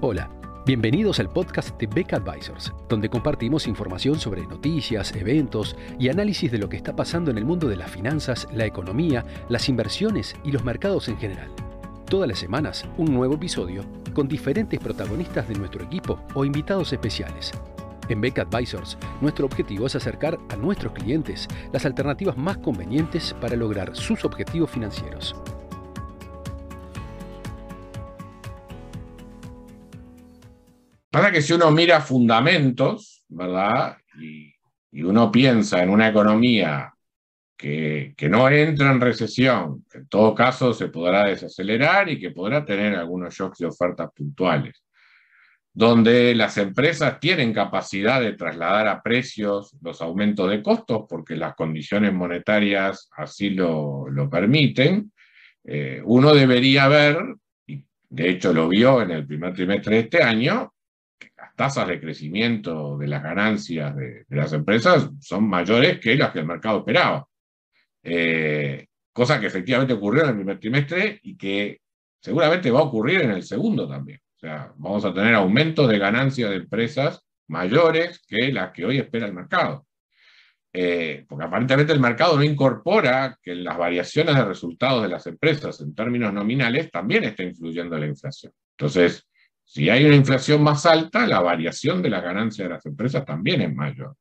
Hola, bienvenidos al podcast de Beck Advisors, donde compartimos información sobre noticias, eventos y análisis de lo que está pasando en el mundo de las finanzas, la economía, las inversiones y los mercados en general. Todas las semanas, un nuevo episodio con diferentes protagonistas de nuestro equipo o invitados especiales. En Beck Advisors, nuestro objetivo es acercar a nuestros clientes las alternativas más convenientes para lograr sus objetivos financieros. Pasa que si uno mira fundamentos, ¿verdad? Y, uno piensa en una economía que, no entra en recesión, que en todo caso se podrá desacelerar y que podrá tener algunos shocks de ofertas puntuales, donde las empresas tienen capacidad de trasladar a precios los aumentos de costos porque las condiciones monetarias así lo, lo permiten, eh, uno debería ver, y de hecho lo vio en el primer trimestre de este año, las tasas de crecimiento de las ganancias de, las empresas son mayores que las que el mercado esperaba. Eh, cosa que efectivamente ocurrió en el primer trimestre y que seguramente va a ocurrir en el segundo también. O sea, vamos a tener aumentos de ganancias de empresas mayores que las que hoy espera el mercado. Eh, porque aparentemente el mercado no incorpora que las variaciones de resultados de las empresas en términos nominales también está influyendo la inflación. Entonces, si hay una inflación más alta, la variación de las ganancias de las empresas también es mayor.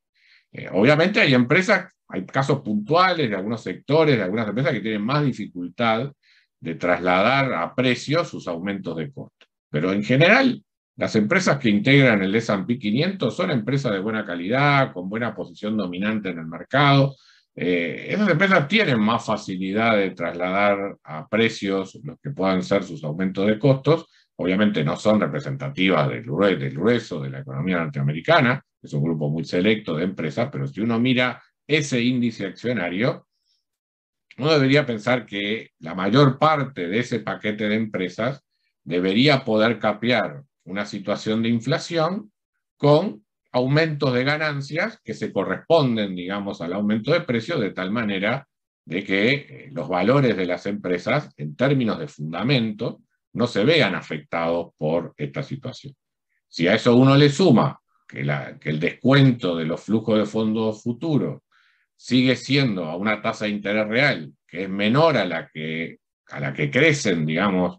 Eh, obviamente hay empresas, hay casos puntuales de algunos sectores, de algunas empresas que tienen más dificultad de trasladar a precios sus aumentos de costo. Pero en general, las empresas que integran el S&P 500 son empresas de buena calidad, con buena posición dominante en el mercado. Eh, esas empresas tienen más facilidad de trasladar a precios los que puedan ser sus aumentos de costos obviamente no son representativas del, grueso de la economía norteamericana, es un grupo muy selecto de empresas, pero si uno mira ese índice accionario, uno debería pensar que la mayor parte de ese paquete de empresas debería poder capear una situación de inflación con aumentos de ganancias que se corresponden, digamos, al aumento de precios de tal manera de que eh, los valores de las empresas, en términos de fundamento, no se vean afectados por esta situación. Si a eso uno le suma que, el descuento de los flujos de fondos futuros sigue siendo a una tasa de interés real que es menor a la que, a la que crecen, digamos,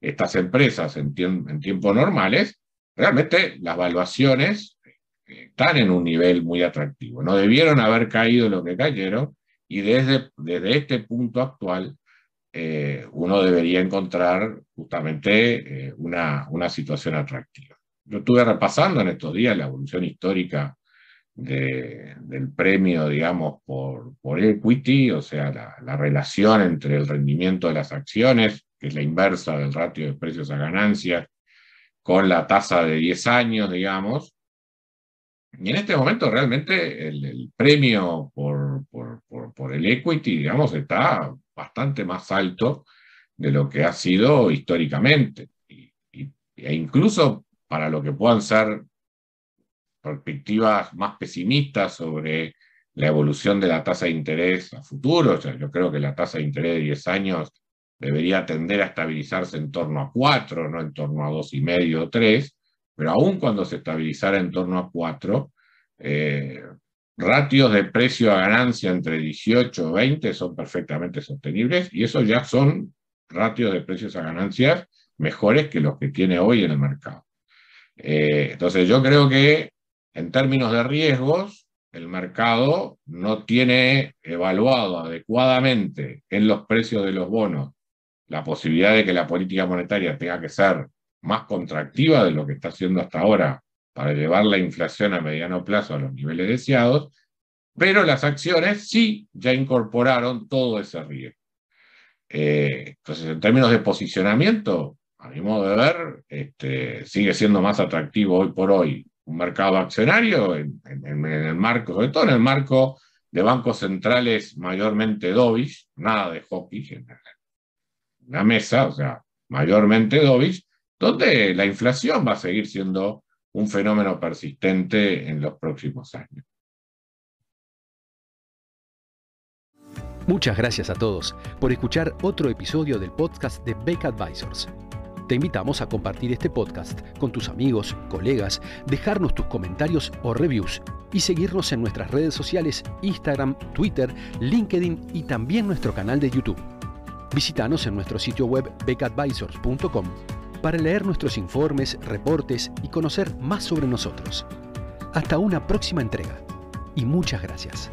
estas empresas en, en tiempos normales, realmente las valuaciones están en un nivel muy atractivo. No debieron haber caído lo que cayeron y desde, desde este punto actual eh, uno debería encontrar justamente eh, una, una, situación atractiva. Yo estuve repasando en estos días la evolución histórica del premio, digamos, por, por equity, o sea, la, la, relación entre el rendimiento de las acciones, que es la inversa del ratio de precios a ganancias, con la tasa de 10 años, digamos. Y en este momento realmente el, premio por, por, por el equity, digamos, está bastante más alto de lo que ha sido históricamente. e incluso para lo que puedan ser perspectivas más pesimistas sobre la evolución de la tasa de interés a futuro. yo creo que la tasa de interés de 10 años debería tender a estabilizarse en torno a 4, no en torno a 2,5 o 3, pero aún cuando se estabilizara en torno a 4, eh, ratios de precio a ganancia entre 18 y 20 son perfectamente sostenibles y esos ya son ratios de precios a ganancias mejores que los que tiene hoy en el mercado. Eh, entonces yo creo que en términos de riesgos, el mercado no tiene evaluado adecuadamente en los precios de los bonos la posibilidad de que la política monetaria tenga que ser más contractiva de lo que está haciendo hasta ahora para llevar la inflación a mediano plazo a los niveles deseados, pero las acciones sí ya incorporaron todo ese riesgo. Eh, entonces, en términos de posicionamiento, a mi modo de ver, este, sigue siendo más atractivo hoy por hoy un mercado accionario en, el marco, sobre todo en el marco de bancos centrales mayormente dovish, nada de hockey en la mesa, o sea, mayormente dovish, donde la inflación va a seguir siendo un fenómeno persistente en los próximos años. Muchas gracias a todos por escuchar otro episodio del podcast de Beck Advisors. Te invitamos a compartir este podcast con tus amigos, colegas, dejarnos tus comentarios o reviews y seguirnos en nuestras redes sociales Instagram, Twitter, LinkedIn y también nuestro canal de YouTube. Visítanos en nuestro sitio web becadvisors.com para leer nuestros informes, reportes y conocer más sobre nosotros. Hasta una próxima entrega y muchas gracias.